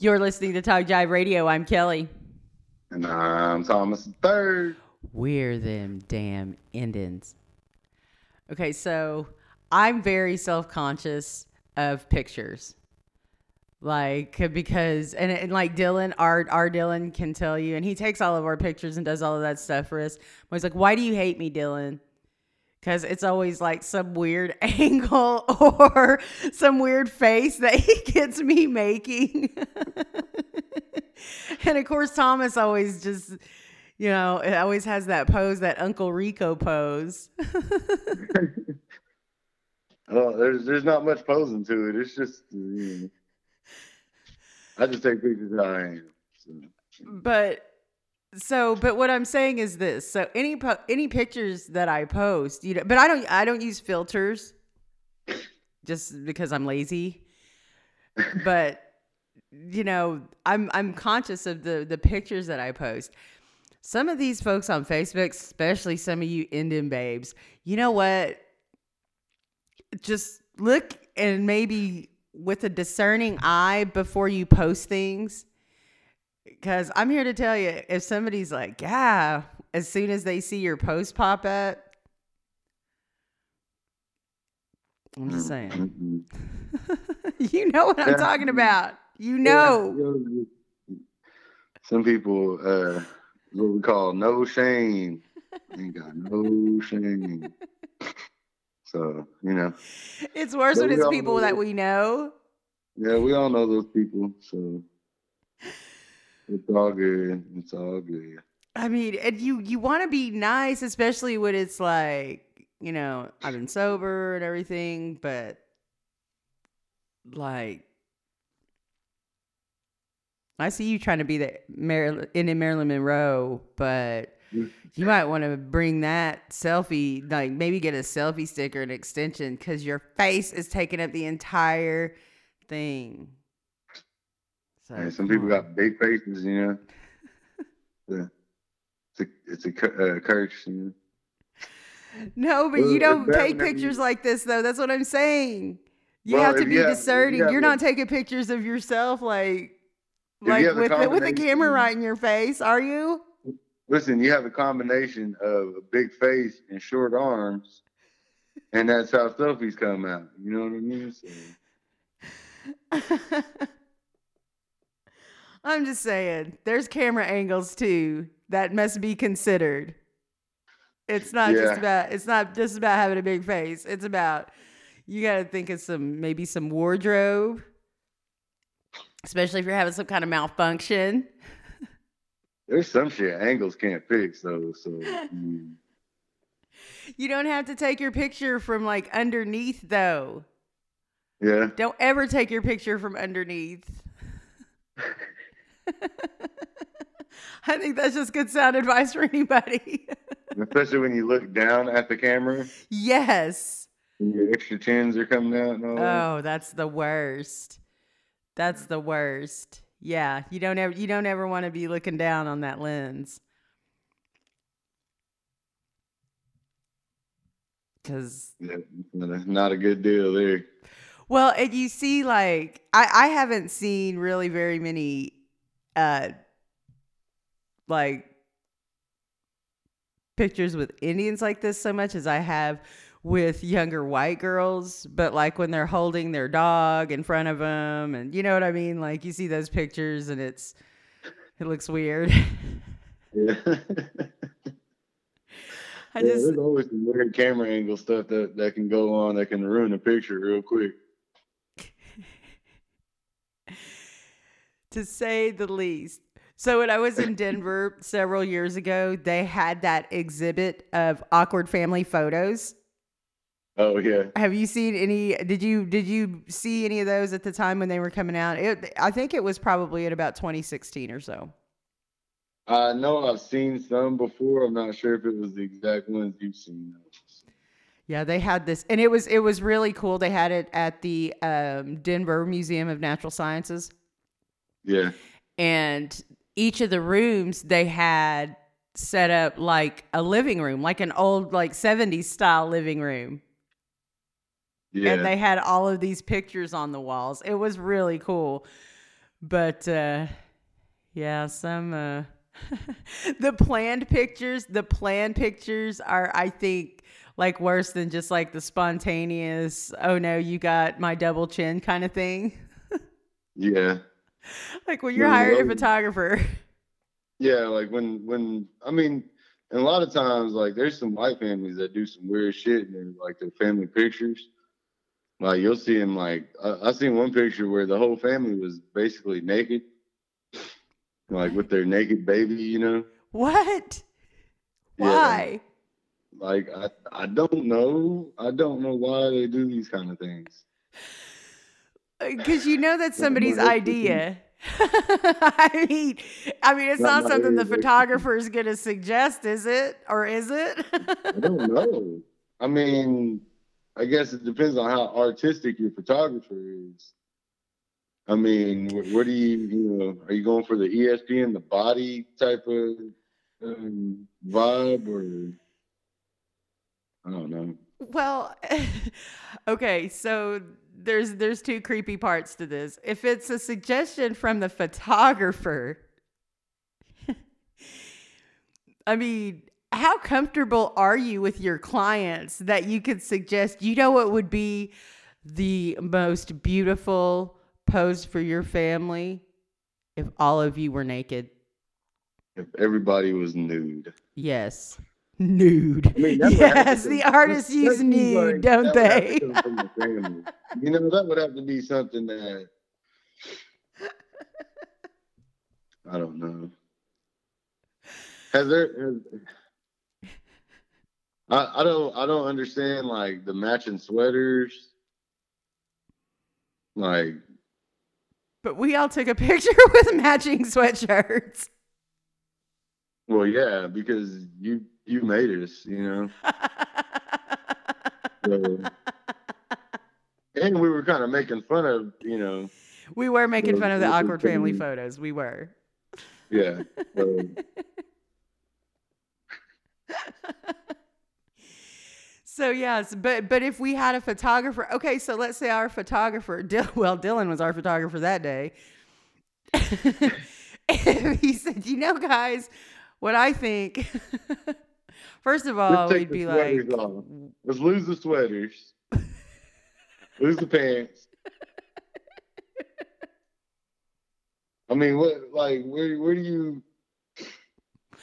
You're listening to Talk Jive Radio. I'm Kelly. And I'm Thomas Third. We're them damn Indians. Okay, so I'm very self conscious of pictures. Like because and, and like Dylan, our our Dylan can tell you, and he takes all of our pictures and does all of that stuff for us. But he's like, "Why do you hate me, Dylan?" Because it's always like some weird angle or some weird face that he gets me making. and of course, Thomas always just, you know, it always has that pose, that Uncle Rico pose. well, oh, there's there's not much posing to it. It's just, you know, I just take pictures how I am. So. But so, but what I'm saying is this: so any po- any pictures that I post, you know, but I don't I don't use filters, just because I'm lazy. but you know, I'm I'm conscious of the the pictures that I post. Some of these folks on Facebook, especially some of you Indian babes, you know what? Just look and maybe with a discerning eye before you post things. Because I'm here to tell you, if somebody's like, yeah, as soon as they see your post pop up, I'm just saying. Mm-hmm. you know what I'm talking about. You know. Some people, uh, what we call no shame. Ain't got no shame. So, you know. It's worse when it's people that we know. Yeah, we all know those people. So Eh, it's all good. It's all good. I mean, and you you want to be nice, especially when it's like, you know, I've been sober and everything, but like I see you trying to be the Marilyn in Marilyn Monroe, but you might want to bring that selfie, like maybe get a selfie sticker an extension because your face is taking up the entire thing. So yeah, some people on. got big faces, you know. yeah. It's a it's a uh, curse, you know. No, but well, you don't take pictures you, like this though. That's what I'm saying. You well, have to be you have, discerning. You are not taking pictures of yourself like like with the, with the camera right in your face, are you? Listen, you have a combination of a big face and short arms, and that's how selfies come out. You know what I mean? So. I'm just saying, there's camera angles too that must be considered. It's not yeah. just about it's not just about having a big face. It's about you got to think of some maybe some wardrobe, especially if you're having some kind of malfunction there's some shit angles can't fix though. So mm. you don't have to take your picture from like underneath though. Yeah. Don't ever take your picture from underneath. I think that's just good sound advice for anybody. Especially when you look down at the camera. Yes. Your extra chins are coming out. oh, that's the worst. That's the worst. Yeah, you don't ever you don't ever want to be looking down on that lens. Cuz yeah, not a good deal there. Well, and you see like I I haven't seen really very many uh like pictures with Indians like this so much as I have with younger white girls, but like when they're holding their dog in front of them, and you know what I mean? Like you see those pictures, and it's it looks weird. Yeah. I yeah, just there's always some weird camera angle stuff that that can go on that can ruin a picture real quick. To say the least. So when I was in Denver several years ago, they had that exhibit of awkward family photos. Oh yeah. Have you seen any? Did you did you see any of those at the time when they were coming out? It, I think it was probably at about 2016 or so. I know I've seen some before. I'm not sure if it was the exact ones you've seen. Yeah, they had this, and it was it was really cool. They had it at the um, Denver Museum of Natural Sciences. Yeah. And each of the rooms they had set up like a living room, like an old like 70s style living room. Yeah. And they had all of these pictures on the walls. It was really cool. but uh yeah, some uh the planned pictures, the planned pictures are I think like worse than just like the spontaneous, oh no, you got my double chin kind of thing. Yeah. like when you're hiring a photographer. Yeah, like when when I mean, and a lot of times like there's some white families that do some weird shit in their like their family pictures. Like you'll see them like I, I seen one picture where the whole family was basically naked, like with their naked baby, you know. What? Yeah. Why? Like I I don't know I don't know why they do these kind of things. Because you know that's somebody's idea. I mean, I mean, it's Not not something the photographer is going to suggest, is it? Or is it? I don't know. I mean, I guess it depends on how artistic your photographer is. I mean, wh- what do you, you know, are you going for the ESPN, the body type of um, vibe, or I don't know. Well, okay, so there's there's two creepy parts to this. If it's a suggestion from the photographer, I mean, how comfortable are you with your clients that you could suggest, you know what would be the most beautiful pose for your family if all of you were naked? If everybody was nude, Yes. Nude. I mean, that would have to yes, the artists use nude, like- don't that would have they? to come from the. You know, that would have to be something that I don't know. Has there? Has, I I don't I don't understand like the matching sweaters. Like But we all took a picture with matching sweatshirts. well yeah because you you made us you know so, and we were kind of making fun of you know we were making fun of the awkward family pretty- photos. We were. yeah so, So yes, but but if we had a photographer, okay, so let's say our photographer, Dil- well, Dylan was our photographer that day. he said, "You know, guys, what I think." First of all, we'd be like, off. Let's lose the sweaters. lose the pants. I mean, what like where where do you? I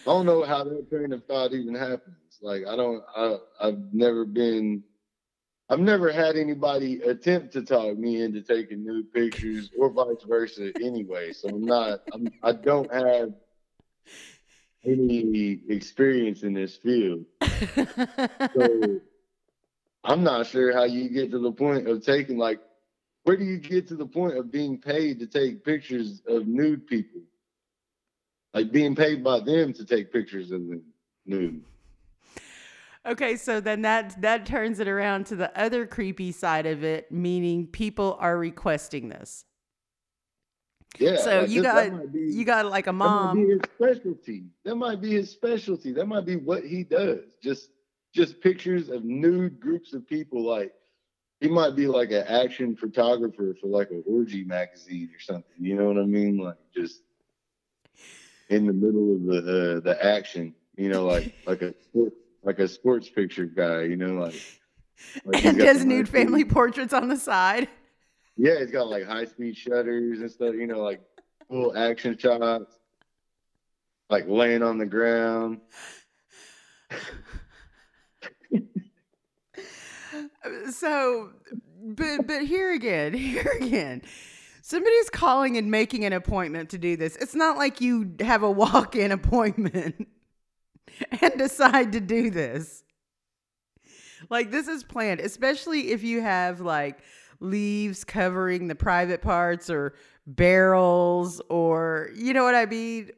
don't know how that train of thought even happens. Like I don't. I I've never been. I've never had anybody attempt to talk me into taking nude pictures or vice versa. Anyway, so I'm not. I'm. I don't have any experience in this field. So I'm not sure how you get to the point of taking like where do you get to the point of being paid to take pictures of nude people? Like being paid by them to take pictures of them nude. Okay, so then that that turns it around to the other creepy side of it, meaning people are requesting this. Yeah. so like you this- got be- you got like a mom. that might be his specialty. That might be his specialty. That might be what he does. Just just pictures of nude groups of people. Like he might be like an action photographer for like an orgy magazine or something. You know what I mean? Like just in the middle of the uh, the action. You know, like like a like a sports picture guy. You know, like. like and does nude family portraits on the side. Yeah, he's got like high speed shutters and stuff. You know, like full action shots, like laying on the ground. So, but but here again, here again, somebody's calling and making an appointment to do this. It's not like you have a walk-in appointment and decide to do this. Like this is planned, especially if you have like leaves covering the private parts or barrels or you know what I mean?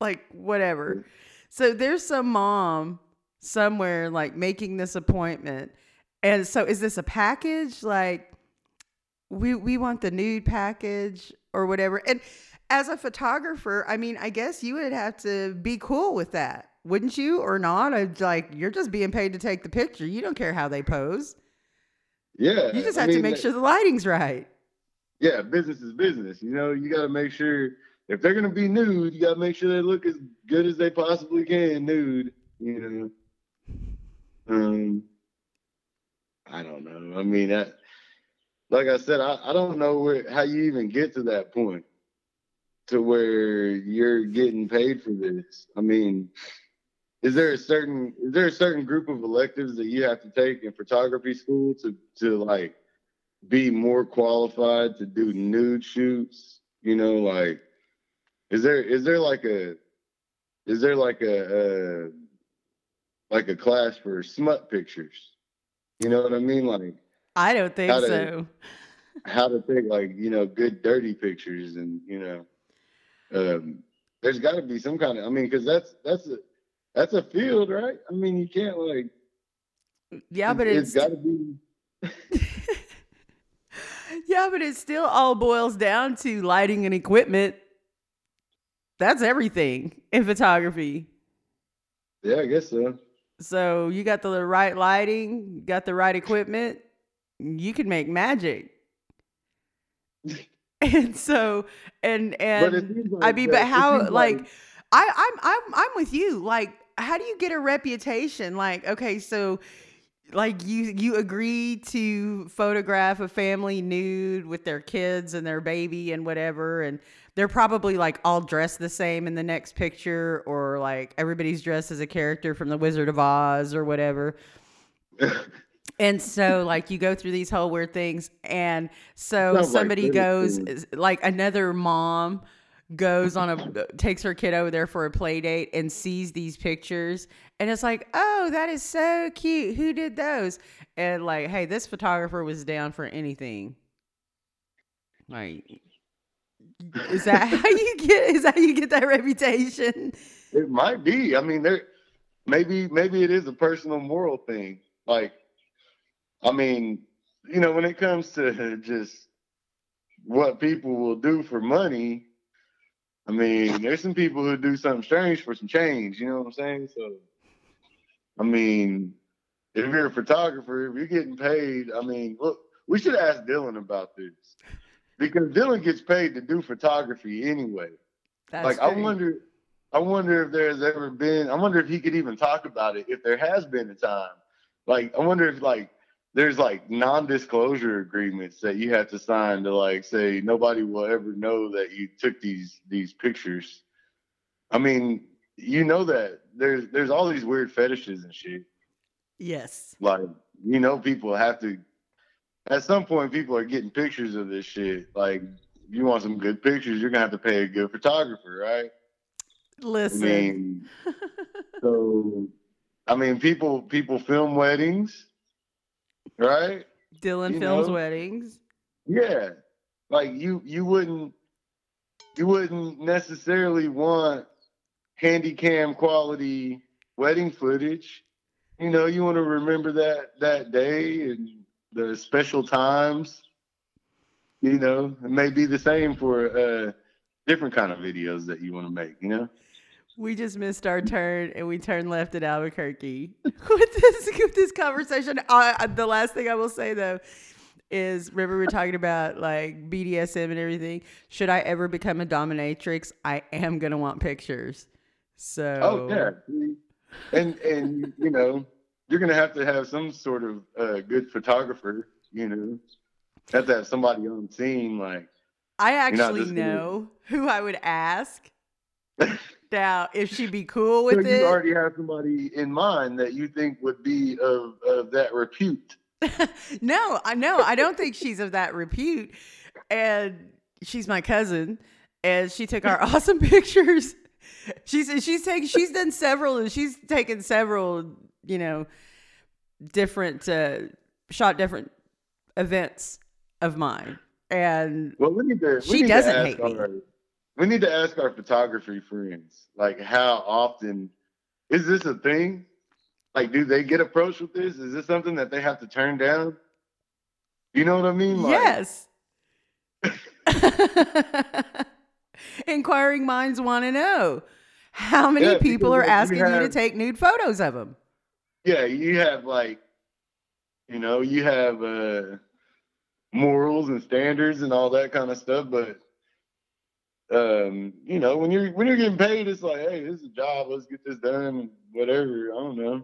Like whatever. Mm-hmm. So there's some mom somewhere like making this appointment. And so is this a package? Like we we want the nude package or whatever. And as a photographer, I mean, I guess you would have to be cool with that, wouldn't you? Or not? It's like you're just being paid to take the picture. You don't care how they pose. Yeah, You just I have to make sure the lighting's right. yeah, business is business. You know, you got to make sure if they're gonna be nude, you got to make sure they look as good as they possibly can nude. You know, um, I don't know. I mean, that, like I said, I, I don't know where how you even get to that point to where you're getting paid for this. I mean, is there a certain is there a certain group of electives that you have to take in photography school to to like be more qualified to do nude shoots? You know, like is there is there like a is there like a, a like a class for smut pictures? You know what I mean? Like I don't think How to- so. how to take like you know good dirty pictures and you know um there's got to be some kind of i mean because that's that's a that's a field right i mean you can't like Yeah, but it's it's got to be yeah, but it still all boils down to lighting and equipment. That's everything in photography. yeah i guess so So you got the right lighting, got the right equipment, you can make magic. and so and and seems I mean, but how seems like I I'm I'm I'm with you. Like how do you get a reputation? Like okay, so like you you agree to photograph a family nude with their kids and their baby and whatever and they're probably like all dressed the same in the next picture or like everybody's dressed as a character from the Wizard of Oz or whatever. And so, like, you go through these whole weird things. And so, like somebody British goes, like, another mom goes on a, uh, takes her kid over there for a play date and sees these pictures. And it's like, oh, that is so cute. Who did those? And, like, hey, this photographer was down for anything. Like, is that how you get, is that how you get that reputation? it might be i mean there maybe maybe it is a personal moral thing like i mean you know when it comes to just what people will do for money i mean there's some people who do something strange for some change you know what i'm saying so i mean if you're a photographer if you're getting paid i mean look we should ask dylan about this because dylan gets paid to do photography anyway That's like I wonder, I wonder if there's ever been. I wonder if he could even talk about it. If there has been a time, like I wonder if like there's like non-disclosure agreements that you have to sign to like say nobody will ever know that you took these these pictures. I mean, you know that there's there's all these weird fetishes and shit. Yes. Like you know, people have to. At some point, people are getting pictures of this shit. Like, if you want some good pictures, you're gonna have to pay a good photographer, right? Listen. I mean, so I mean, people people film weddings, right? Dylan you films know, weddings. Yeah, like you you wouldn't you wouldn't necessarily want handy cam quality wedding footage. You know, you want to remember that that day and the special times. You know, it may be the same for uh, different kind of videos that you want to make. You know. We just missed our turn and we turned left at Albuquerque with this with this conversation. I- the last thing I will say though is remember we are talking about like BDSM and everything. Should I ever become a dominatrix, I am gonna want pictures. So Oh yeah, and and you know you're gonna have to have some sort of uh, good photographer. You know, have to have somebody on scene. Like, I actually just gonna- know who I would ask. now, if she'd be cool so with you it. already have somebody in mind that you think would be of of that repute. no, I know. I don't think she's of that repute. And she's my cousin. And she took our awesome pictures. She's she's taken she's done several and she's taken several, you know, different uh shot different events of mine. And Well, we need to. We She need doesn't to hate me. We need to ask our photography friends, like, how often is this a thing? Like, do they get approached with this? Is this something that they have to turn down? You know what I mean? Like, yes. Inquiring minds want to know how many Yeah, people are like, we asking you to take nude photos of them. yeah, you have like, you know, you have uh, morals and standards and all that kind of stuff. But um, you know, when you're when you're getting paid, it's like, hey, this is a job. Let's get this done. Whatever. I don't know.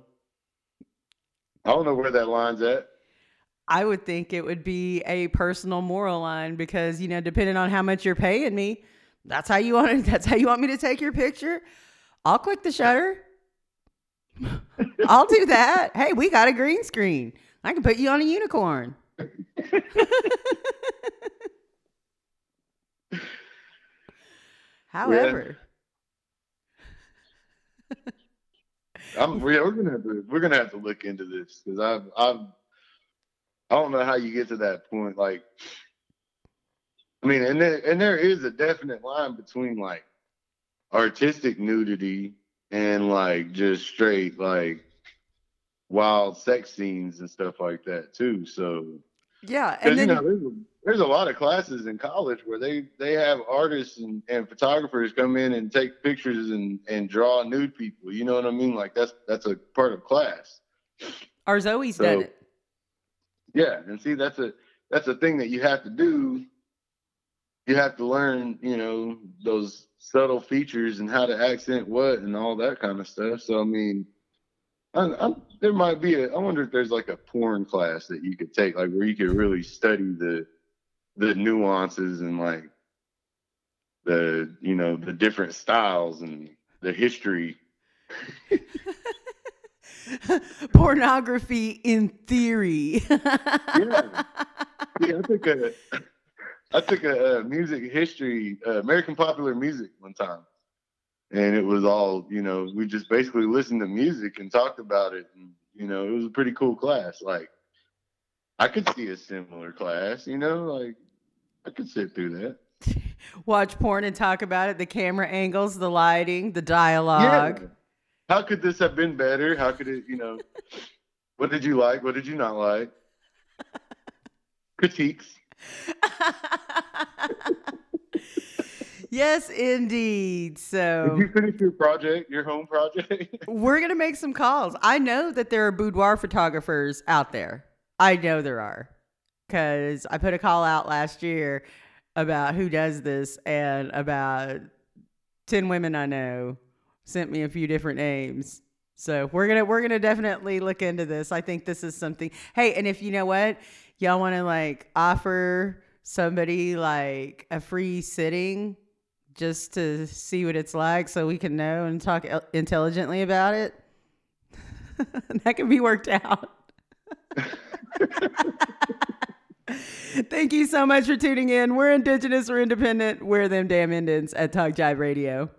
I don't know where that line's at. I would think it would be a personal moral line because you know, depending on how much you're paying me, that's how you want it. That's how you want me to take your picture. I'll click the shutter. I'll do that. Hey, we got a green screen. I can put you on a unicorn. However, I'm, we're gonna have to we're gonna have to look into this because I've I've I don't know how you get to that point. Like, I mean, and there and there is a definite line between like artistic nudity and like just straight like wild sex scenes and stuff like that too. So yeah, and and then you know, there's a, lot of classes in college where they they have artists and, and photographers come in and take pictures and and draw nude people. You know what I mean? Like that's that's a part of class. our Zoe's So- done it. Yeah, and see that's a that's a thing that you have to do. You have to learn, you know, those subtle features and how to accent what and all that kind of stuff. So I mean, I, I, there might be a. I wonder if there's like a porn class that you could take, like where you could really study the the nuances and like the you know the different styles and the history. Pornography in theory. Yeah, yeah I took a I took a, uh music history, uh, American popular music one time, and it was all you know. We just basically listened to music and talked about it, and you know, it was a pretty cool class. Like, I could see a similar class, you know, like I could sit through that. Watch porn and talk about it. The camera angles, the lighting, the dialogue. Yeah. How could this have been better? How could it, you know? what did you like? What did you not like? Critiques. yes, indeed. Did So you finish your project, your home project? we're gonna make some calls. I know that there are boudoir photographers out there. I know there are because I put a call out last year about who does this, and about ten women I know sent me a few different names. So we're gonna we're gonna definitely look into this. I think this is something. Hey, and if you know what, y'all want to like offer somebody like a free sitting just to see what it's like, so we can know and talk intelligently about it. that can be worked out. Thank you so much for tuning in. We're Indigenous, we're independent, we're them damn Indians at Talk Jive Radio.